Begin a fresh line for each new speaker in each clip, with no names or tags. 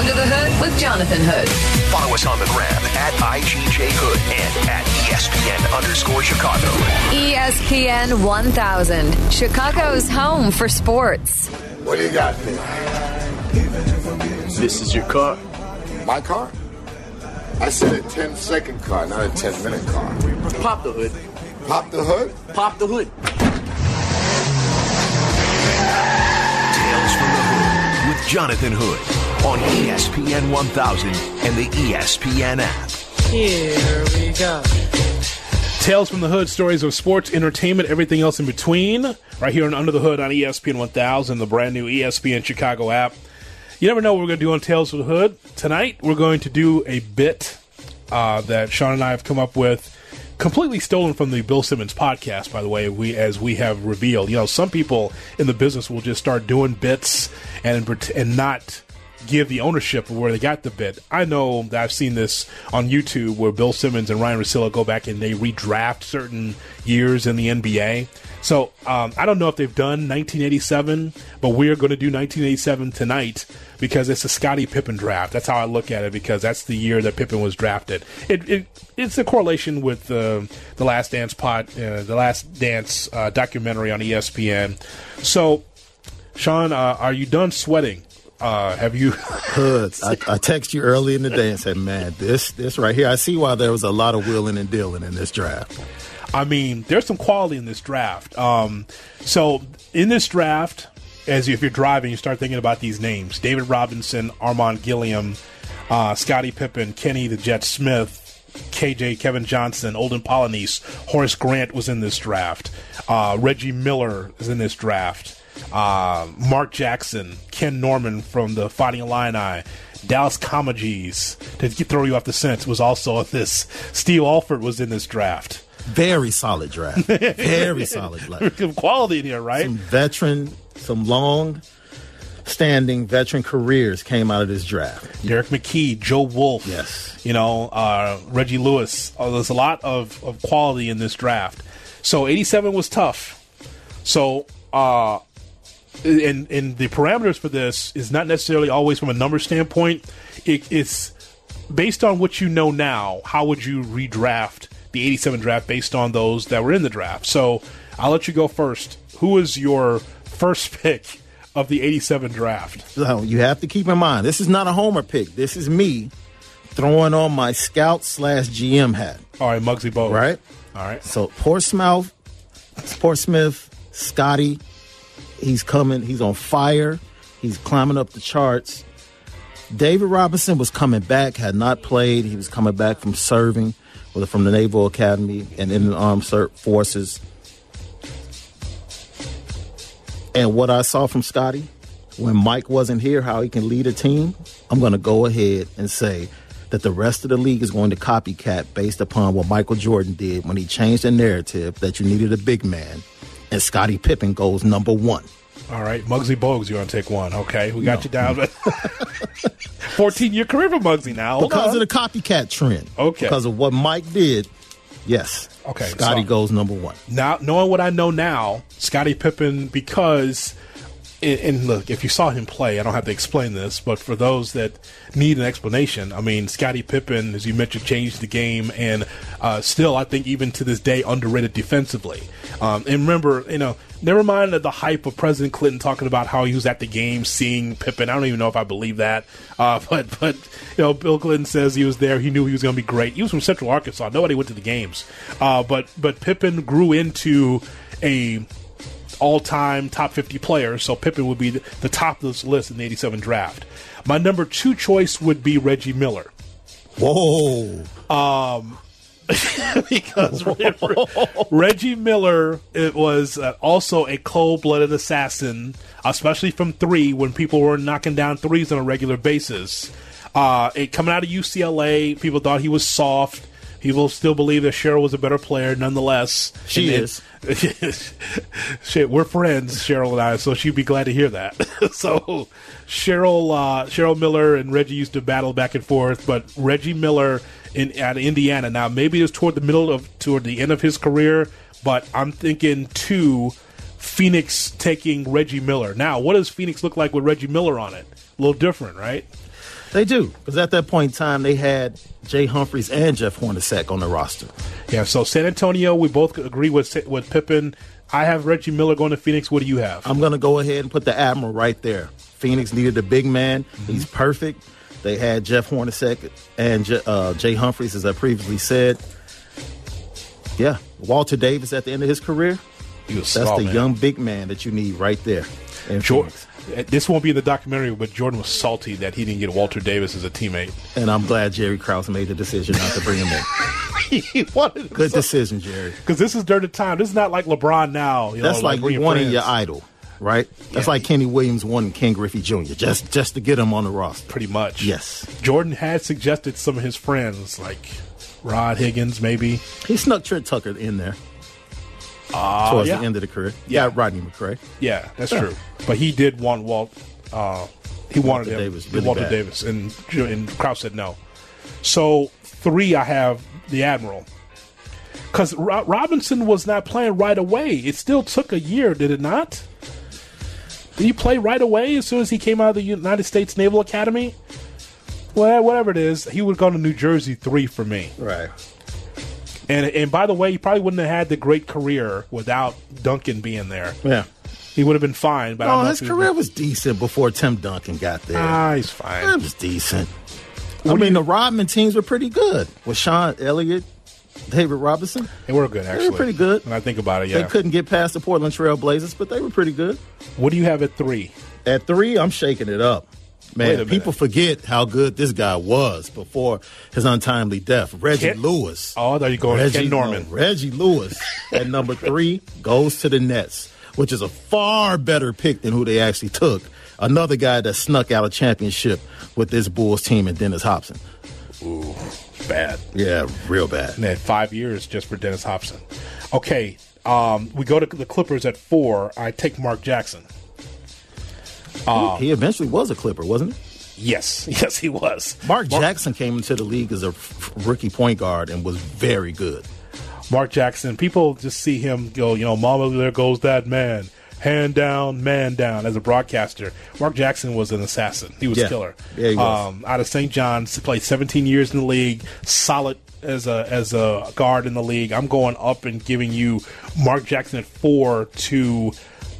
Under the Hood with Jonathan Hood.
Follow us on the gram at IGJ Hood and at ESPN underscore Chicago.
ESPN 1000, Chicago's home for sports.
What do you got there?
This is your car.
My car? I said a 10 second car, not a 10 minute car.
Pop the hood.
Pop the hood?
Pop the hood.
Tales from the Hood with Jonathan Hood on ESPN 1000 and the ESPN app.
Here we go.
Tales from the Hood, stories of sports, entertainment, everything else in between. Right here on Under the Hood on ESPN 1000, the brand new ESPN Chicago app. You never know what we're going to do on Tales from the Hood. Tonight, we're going to do a bit uh, that Sean and I have come up with, completely stolen from the Bill Simmons podcast, by the way, we as we have revealed. You know, some people in the business will just start doing bits and, and not give the ownership of where they got the bid. I know that I've seen this on YouTube where Bill Simmons and Ryan Russillo go back and they redraft certain years in the NBA. So um, I don't know if they've done 1987, but we're going to do 1987 tonight because it's a Scottie Pippen draft. That's how I look at it because that's the year that Pippen was drafted. It, it it's a correlation with uh, the Last Dance pod, uh, the Last Dance uh, documentary on ESPN. So, Sean, uh, are you done sweating? Uh, have you?
Hoods. I, I text you early in the day and said, "Man, this this right here. I see why there was a lot of willing and dealing in this draft."
I mean, there's some quality in this draft. Um, so in this draft, as you, if you're driving, you start thinking about these names: David Robinson, Armon Gilliam, uh, Scottie Pippen, Kenny the Jet Smith, KJ Kevin Johnson, Olden Polynice, Horace Grant was in this draft. Uh, Reggie Miller is in this draft. Uh, Mark Jackson, Ken Norman from the Fighting Illini, Dallas Comegys, to throw you off the scent, was also in this. Steve Alford was in this draft.
Very solid draft. Very solid draft.
Some quality in here, right?
Some veteran, some long standing veteran careers came out of this draft.
Derrick McKey, Joe Wolf,
Yes.
you know, uh, Reggie Lewis. Uh, there's a lot of, of quality in this draft. So 87 was tough. So, uh, and, and the parameters for this is not necessarily always from a number standpoint. It, it's based on what you know now. How would you redraft the 87 draft based on those that were in the draft? So I'll let you go first. Who is your first pick of the 87 draft?
So you have to keep in mind, this is not a homer pick. This is me throwing on my scout slash GM hat.
All right, Muggsy Bogues.
Right?
All right.
So Portsmouth, Portsmouth, Scotty, he's coming. He's on fire. He's climbing up the charts. David Robinson was coming back, had not played. He was coming back from serving, from the Naval Academy and in the Armed Forces. And what I saw from Scotty when Mike wasn't here, how he can lead a team, I'm going to go ahead and say that the rest of the league is going to copycat based upon what Michael Jordan did when he changed the narrative that you needed a big man, and Scottie Pippen goes number one.
All right, Muggsy Bogues, you're going to take one. Okay, we got you down. 14 year career for Muggsy now. Hold
because
on.
of the copycat trend.
Okay.
Because of what Mike did. Yes.
Okay,
Scotty
so-
goes number one.
now knowing what I know now, Scottie Pippen, because and, and look, if you saw him play, I don't have to explain this, but for those that need an explanation, I mean, Scottie Pippen, as you mentioned, changed the game, and uh, still, I think even to this day, underrated defensively. Um, and remember, you know, never mind the hype of President Clinton talking about how he was at the game seeing Pippen. I don't even know if I believe that, uh, but but you know, Bill Clinton says he was there. He knew he was going to be great. He was from Central Arkansas. Nobody went to the games, uh, but but Pippen grew into a all-time top 50 players, so Pippen would be the, top of this list in the 87 draft. My number two choice would be Reggie Miller.
Whoa.
because Reggie Miller it was uh, also a cold-blooded assassin, especially from three when people were knocking down threes on a regular basis. Uh, it, coming out of UCLA, people thought he was soft. People still believe that Cheryl was a better player, nonetheless.
She is.
Shit, we're friends, Cheryl and I, so she'd be glad to hear that. so, Cheryl, uh, Cheryl Miller and Reggie used to battle back and forth, but Reggie Miller in at Indiana. Now, maybe it was toward the middle of toward the end of his career, but I'm thinking two. Phoenix taking Reggie Miller. Now, what does Phoenix look like with Reggie Miller on it? A little different, right?
They do because at that point in time they had Jay Humphries and Jeff Hornacek on the roster.
Yeah, so San Antonio, we both agree with with Pippen. I have Reggie Miller going to Phoenix. What do you have?
I'm going to go ahead and put the Admiral right there. Phoenix needed a big man.
Mm-hmm.
He's perfect. They had Jeff Hornacek and J- uh, Jay Humphries, as I previously said. Yeah, Walter Davis at the end of his career.
He was
That's
small,
the
man.
young big man that you need right there. Phoenix.
Uh, this won't be in the documentary, but Jordan was salty that he didn't get Walter Davis as a teammate.
And I'm glad Jerry Krause made the decision not to bring him in.
he wanted
Good decision, Jerry.
because this is during the time. This is not like LeBron now. You
That's
know,
like, you wanting your idol, right? That's
Yeah.
like Kenny Williams wanting Ken Griffey Jr. just just to get him on the roster.
pretty much.
Yes.
Jordan had suggested some of his friends, like Rod Higgins, maybe.
He snuck Trent Tucker in there
Uh,
towards
yeah.
the end of the career.
Yeah.
Yeah, Rodney McRae.
Yeah, that's true. But he did want Walt. Uh, he wanted
Walter
him,
Davis really
Walter
bad.
Davis, and and Krause said no. So three, I have the Admiral because Ro- Robinson was not playing right away. It still took a year, did it not? Did he play right away as soon as he came out of the United States Naval Academy? Well, whatever it is, he would go to New Jersey three for me.
Right.
And and by the way, he probably wouldn't have had the great career without Duncan being there.
Yeah.
He would have been fine. But
Oh,
know
his
if was-
career was decent before Tim Duncan got there.
Ah, he's fine.
it was decent. I mean, the Rodman teams were pretty good with Sean Elliott, David Robinson.
They were good, actually.
They were pretty good.
When I think about it, yeah.
They couldn't get past the Portland Trail Blazers, but they were pretty good.
What do you have at three?
At three, I'm shaking it up. Man, people forget how good this guy was before his untimely death. Reggie Lewis.
Oh, there you go.
Reggie
Ken Norman.
no, Reggie Lewis at number three goes to the Nets, which is a far better pick than who they actually took. Another guy that snuck out a championship with this Bulls team and Dennis Hopson.
Ooh, bad.
Yeah, real bad.
And five years just for Dennis Hopson. Okay, um, we go to the Clippers at four. I take Mark Jackson.
He eventually was a Clipper, wasn't he?
Yes, yes, he was.
Mark Jackson came into the league as a rookie point guard and was very good.
Mark Jackson. People just see him go, you know, Mama, there goes that man. Hand down, man down. As a broadcaster, Mark Jackson was an assassin. He was
Yeah.
killer.
Yeah, he was.
Um, out of St. John's, played 17 years in the league, solid as a as a guard in the league. I'm going up and giving you Mark Jackson at four to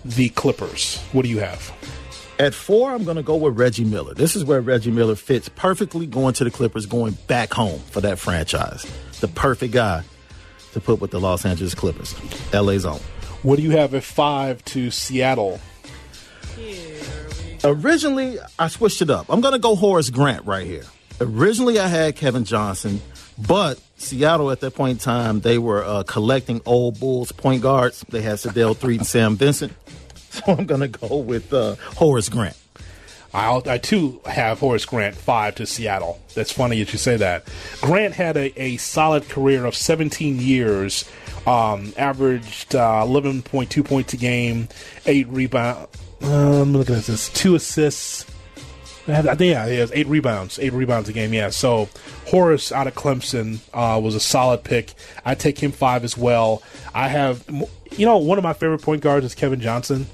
the Clippers. What do you have?
At four, I'm going to go with Reggie Miller. This is where Reggie Miller fits perfectly going to the Clippers, going back home for that franchise. The perfect guy to put with the Los Angeles Clippers. LA's own.
What do you have at five to Seattle?
Originally, I switched it up. I'm going to go Horace Grant right here. Originally, I had Kevin Johnson, but Seattle at that point in time, they were uh, collecting old Bulls point guards. They had Sedale Threatt and Sam Vincent. So I'm going to go with uh, Horace Grant.
I'll, I too have Horace Grant five to Seattle. That's funny that you say that. Grant had a, a solid career of 17 years, um, averaged uh, 11.2 points a game, eight rebound. Uh, I'm looking at this, two assists. I think yeah, he has eight rebounds, eight rebounds a game. Yeah, so Horace out of Clemson uh, was a solid pick. I take him five as well. I have, you know, one of my favorite point guards is Kevin Johnson.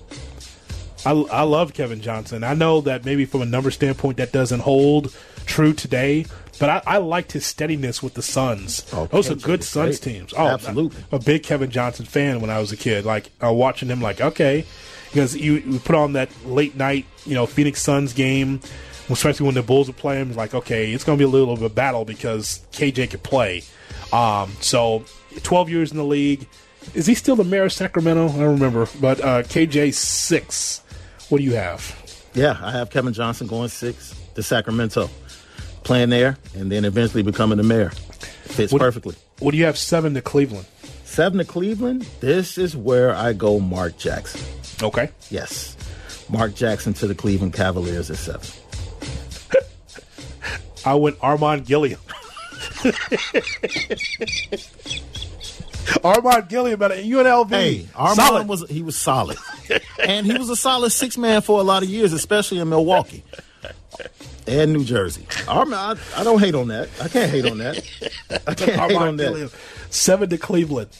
I, I love Kevin Johnson. I know that maybe from a number standpoint that doesn't hold true today, but I, I liked his steadiness with the Suns.
Oh,
Those are good Suns
great.
teams. Oh,
Absolutely.
I'm a big Kevin Johnson fan when I was a kid. Like uh, watching him, like okay, because you, you put on that late night, you know, Phoenix Suns game, especially when the Bulls are playing. Like okay, it's going to be a little bit of a battle because KJ could play. Um, so 12 years in the league. Is he still the mayor of Sacramento? I don't remember, but uh, KJ six. What do you have?
Yeah, I have Kevin Johnson going six to Sacramento, playing there, and then eventually becoming the mayor. Fits
What-
perfectly.
What do you have? Seven to Cleveland.
Seven to Cleveland. This is where I go Mark Jackson.
Okay.
Yes. Mark Jackson to the Cleveland Cavaliers at seven.
I went Armon Gilliam. Armon Gilliam at UNLV.
Hey, Armon
Solid.
was he was solid, and he was a solid six man for a lot of years, especially in Milwaukee and New Jersey. Armon, I, I don't hate on that. I can't hate on that. I can't hate on
Armon
that.
Gilliam. Seven to Cleveland.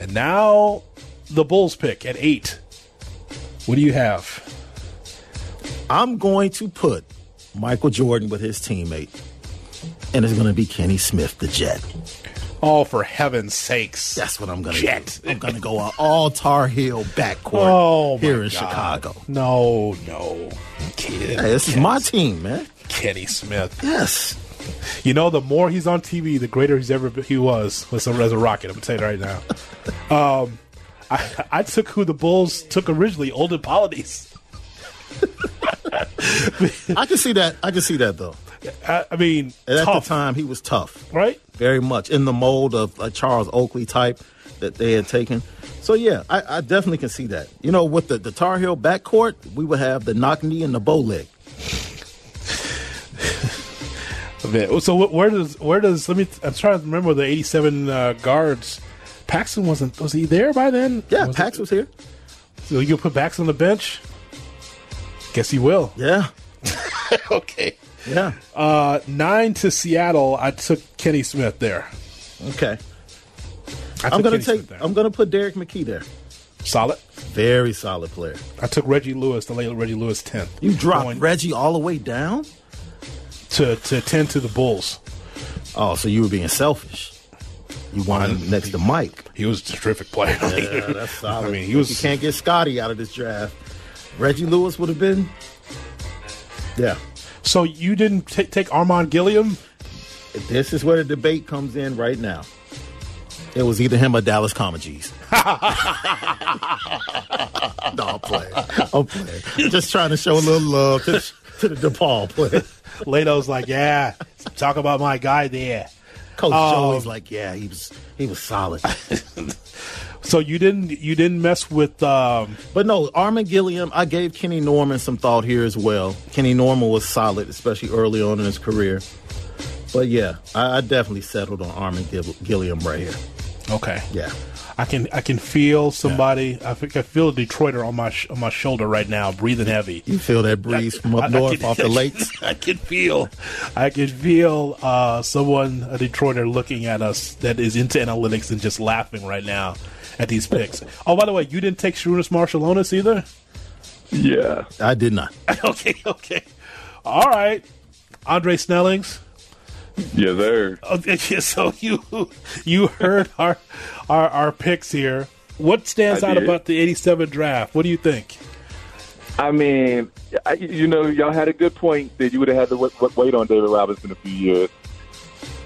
And now the Bulls pick at eight. What do you have?
I'm going to put Michael Jordan with his teammate, and it's going to be Kenny Smith, the Jet.
Oh, for heaven's sakes!
That's what I'm going to
Jet.
do. I'm going to go an all Tar Heel backcourt
Oh,
here in
God.
Chicago.
No, no, kid.
Hey, this is my team, man.
Kenny Smith.
Yes.
You know, the more he's on TV, the greater he's ever he was as a, as a Rocket. I'm gonna tell you right now. Um, I, I took who the Bulls took originally, Olden Polynice.
I can see that. I can see that though.
I, I mean,
And at
tough,
the time, he was tough,
right?
very much in the mold of a Charles Oakley type that they had taken. So yeah, I, I definitely can see that. You know, with the, the Tar Heel backcourt, we would have the knock knee and the bow leg.
So where does where does let me? I'm trying to remember the '87 uh, guards. Paxson wasn't was he there by then?
Yeah,
was
Pax
it-
was here.
So you put Pax on the bench? Guess he will.
Yeah,
okay.
yeah.
Uh, nine to Seattle. I took Kenny Smith there.
Okay.
I
I'm gonna
Kenny
take.
Smith.
I'm gonna put Derrick McKey there.
solid.
Very solid player.
I took Reggie Lewis, the late Reggie Lewis, tenth.
You dropped
Going
Reggie all the way down.
to to ten to the Bulls.
Oh, so you were being selfish. You wanted him next to Mike.
He was a terrific player.
Yeah, that's solid.
I mean, he was.
You can't get Scotty out of this draft. Reggie Lewis would have been. Yeah.
So you didn't t- take Armon Gilliam?
This is where the debate comes in right now. It was either him or Dallas Comegys. no, I'm playing. I'm playing. Just trying to show a little love to, the- to the DePaul player.
Leto's like, yeah, talk about my guy there.
Coach
Um,
Joey's like, yeah, he was he was solid.
So you didn't you didn't mess with um,
But no, Armon Gilliam, I gave Kenny Norman some thought here as well. Kenny Norman was solid, especially early on in his career. But yeah, I, I definitely settled on Armon Gill- Gilliam right here.
okay.
Yeah.
I can I can feel somebody. I think I feel a Detroiter on my sh- on my shoulder right now, breathing heavy.
You feel that breeze from up
I- I
north
can-
off the lakes?
I can feel, I can feel uh, someone a Detroiter looking at us that is into analytics and just laughing right now at these picks. Oh, by the way, you didn't take Sarunas Marciulionis either.
Yeah.
I did not.
okay, okay, all right. Andre Snellings.
Yes, sir.
Okay, so you you heard our our, our picks here. What stands
I
out
did.
about the '87 draft? What do you think?
I mean, I, you know, y'all had a good point that you would have had to w- w- wait on David Robinson a few years.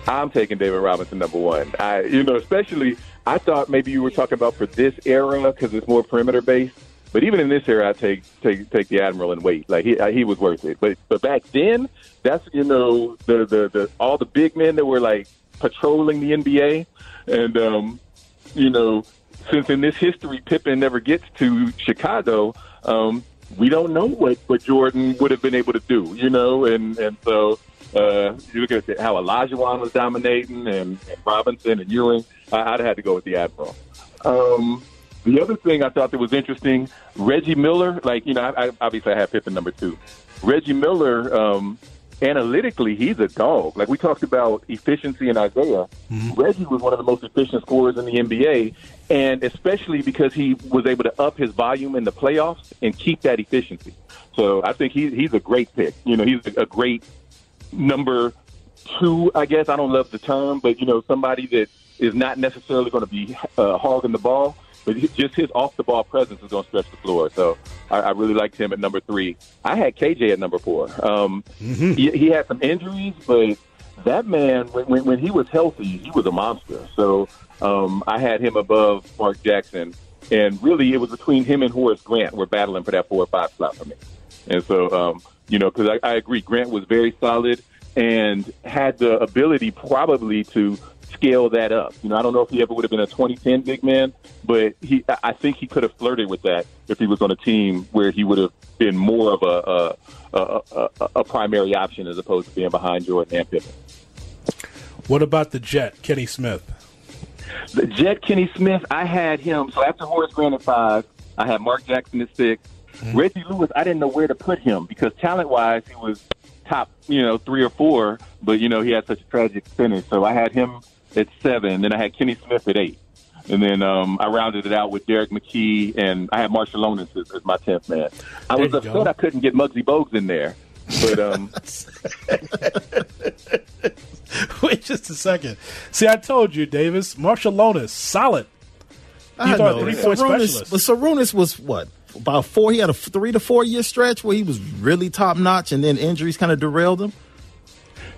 I'm taking David Robinson number one. I, you know, especially I thought maybe you were talking about for this era because it's more perimeter based. But even in this era, I take take take the Admiral and wait. Like he he was worth it. But but back then, that's you know the the, the all the big men that were like patrolling the NBA, and um, you know since in this history Pippen never gets to Chicago, um, we don't know what what Jordan would have been able to do. You know, and and so. Uh, you look at how Olajuwon was dominating and, and Robinson and Ewing. I, I'd have had to go with the Admiral. Um, the other thing I thought that was interesting, Reggie Miller, like, you know, I, I, obviously I have Pippen number two. Reggie Miller, um, analytically, he's a dog. Like we talked about efficiency in Isiah. Reggie was one of the most efficient scorers in the NBA, and especially because he was able to up his volume in the playoffs and keep that efficiency. So I think he's he's a great pick. You know, he's a, a great number two, I guess. I don't love the term, but you know, somebody that is not necessarily going to be uh, hogging the ball, but just his off the ball presence is going to stretch the floor. So I, I really liked him at number three. I had KJ at number four. Um, he, he had some injuries, but that man, when, when, when he was healthy, he was a monster. So um, I had him above Mark Jackson. And really, it was between him and Horace Grant were battling for that four or five slot for me. And so, um, you know, because I, I agree, Grant was very solid and had the ability probably to scale that up. You know, I don't know if he ever would have been a 2010 big man, but he, I- think he could have flirted with that if he was on a team where he would have been more of a a, a, a, a primary option as opposed to being behind Jordan and Pippen.
What about the Jet, Kenny Smith?
The Jet Kenny Smith, I had him. So after Horace Grant at five, I had Mark Jackson at 6 mm-hmm. Reggie Lewis, I didn't know where to put him because talent wise, he was top, you know, three or four, but you know, he had such a tragic finish. So I had him at seven, then I had Kenny Smith at eight. And then um, I rounded it out with Derrick McKey, and I had Marciulionis as, as my tenth man. I
There
was
you
upset
go.
I couldn't get Muggsy Bogues in there But um,
Wait just a second. See, I told you, Davis. Marciulionis, solid.
I
You thought
know.
three-point
Sarunas-
specialist.
But Sarunas was what? About four. He had a three to four year stretch where he was really top notch, and then injuries kind of derailed him.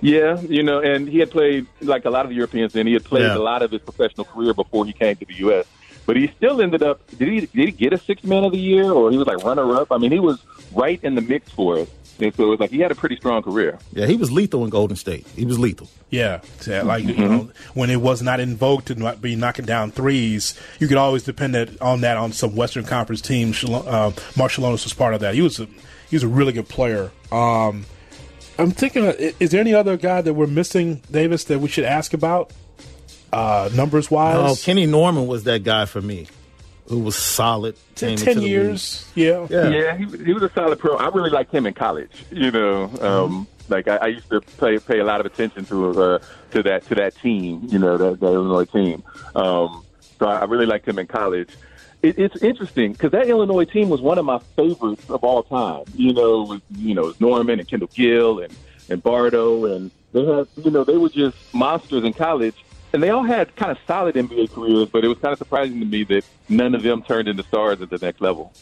Yeah, you know, and he had played like a lot of the Europeans, and he had played
Yeah.
a lot of his professional career before he came to the U.S. But he still ended up. Did he? Did he get a six man of the year, or he was like runner up? I mean, he was right in the mix for it, and so it was like he had a pretty strong career.
Yeah, he was lethal in Golden State. He was lethal.
Yeah, so, like you know, when it was not in vogue to not be knocking down threes, you could always depend on that on some Western Conference team. Shalo- Uh, Marciulionis was part of that. He was a he was a really good player. Um, I'm thinking, uh, is there any other guy that we're missing, Davis, that we should ask about, uh, numbers
Oh,
wise?
Kenny Norman was that guy for me, who was solid.
Ten,
came into
10
the league.
years, yeah.
Yeah.
Yeah, he, he was a solid pro. I really liked him in college. You know, um, like I, I used to pay pay a lot of attention to uh, to that to that team. You know, that, that Illinois team. Um, so I, I really liked him in college. It, it's interesting because that Illinois team was one of my favorites of all time. You know, with you know Norman and Kendall Gill and and Bardo and they had you know they were just monsters in college. And they all had kind of solid NBA careers, but it was kind of surprising to me that none of them turned into stars at the next level.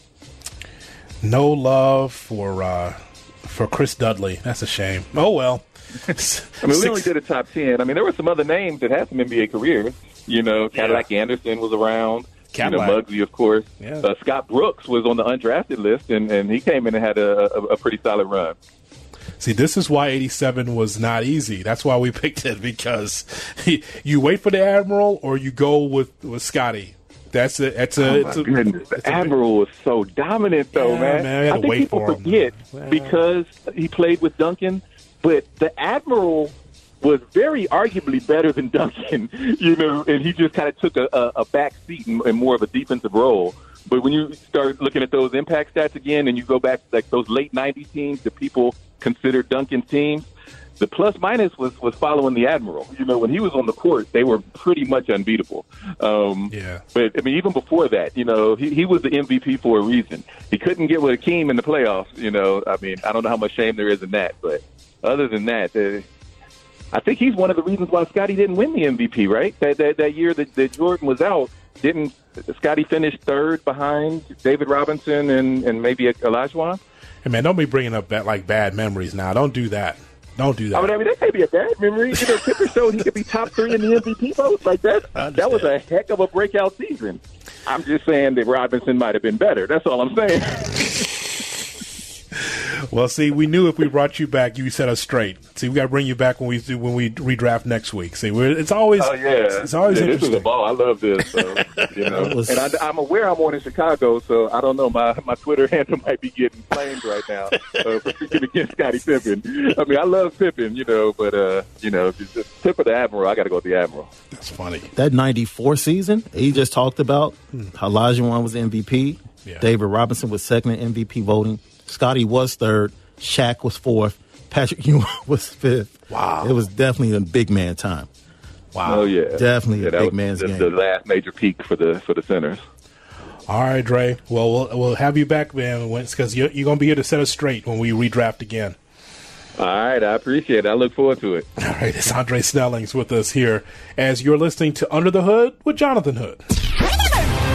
No love for uh, for Chris Dudley. That's a shame. Oh well.
I mean, we only did a top ten. I mean, there were some other names that had some NBA careers. You know, Cadillac Anderson was around.
Cadillac.
You know, Muggsy, of course.
Yeah.
Uh, Scott Brooks was on the undrafted list, and, and he came in and had a, a, a pretty solid run.
See, this is why 87 was not easy. That's why we picked it because you wait for the Admiral or you go with, with Scotty. That's a, that's a,
Oh, my
it's a,
goodness.
it's a
The
big-
Admiral was so dominant, though,
Yeah,
man.
man,
I think people forget
Yeah.
because he played with Duncan, but the Admiral was very arguably better than Duncan, you know, and he just kind of took a, a, a back seat and, and more of a defensive role. But when you start looking at those impact stats again, and you go back to like those late '90s teams that people consider Duncan's teams, the plus minus was was following the Admiral. You know, when he was on the court, they were pretty much unbeatable. Um,
Yeah.
But I mean, even before that, you know, he, he was the MVP for a reason. He couldn't get with Akeem in the playoffs. You know, I mean, I don't know how much shame there is in that, but other than that, uh, I think he's one of the reasons why Scotty didn't win the MVP. Right? That that, that year that, that Jordan was out, didn't Scotty finish third behind David Robinson and and maybe Olajuwon?
Hey, man, don't be bringing up that, like bad memories now. Don't do that. Don't do that.
I mean, I mean, that may be a bad memory. You know, Tipper showed he could be top three in the MVP vote. Like that, that was a heck of a breakout season. I'm just saying that Robinson might have been better. That's all I'm saying.
well, see, we knew if we brought you back, you set us straight. See, we got to bring you back when we do, when we redraft next week. See, we're, it's always
Oh yeah,
it's always
yeah, this is
interesting.
a ball. I love this. So, you know,
was-
and I, I'm aware I'm on in Chicago, so I don't know. My my Twitter handle might be getting flamed right now uh, for speaking against Scottie Pippen. I mean, I love Pippen, you know, but uh, you know, if it's just tip of the Admiral, I got to go with the Admiral.
That's funny.
That '94 season he just talked about, how Olajuwon was MVP.
Yeah.
David Robinson was second in MVP voting. Scotty was third. Shaq was fourth. Patrick Ewing was fifth.
Wow.
It was definitely a big man time.
Wow.
Oh yeah,
Definitely a
yeah, that
big man's
the,
game.
The last major peak for the for the centers.
All right, Dre. Well, we'll, we'll have you back, man, because you're, you're going to be here to set us straight when we redraft again.
All right, I appreciate it. I look forward to it.
All right, it's Andre Snellings with us here as you're listening to Under the Hood with Jonathan Hood.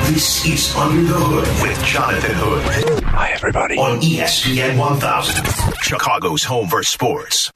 This is Under the Hood with Jonathan Hood.
Hi, everybody.
On ESPN 1000, Chicago's home for sports.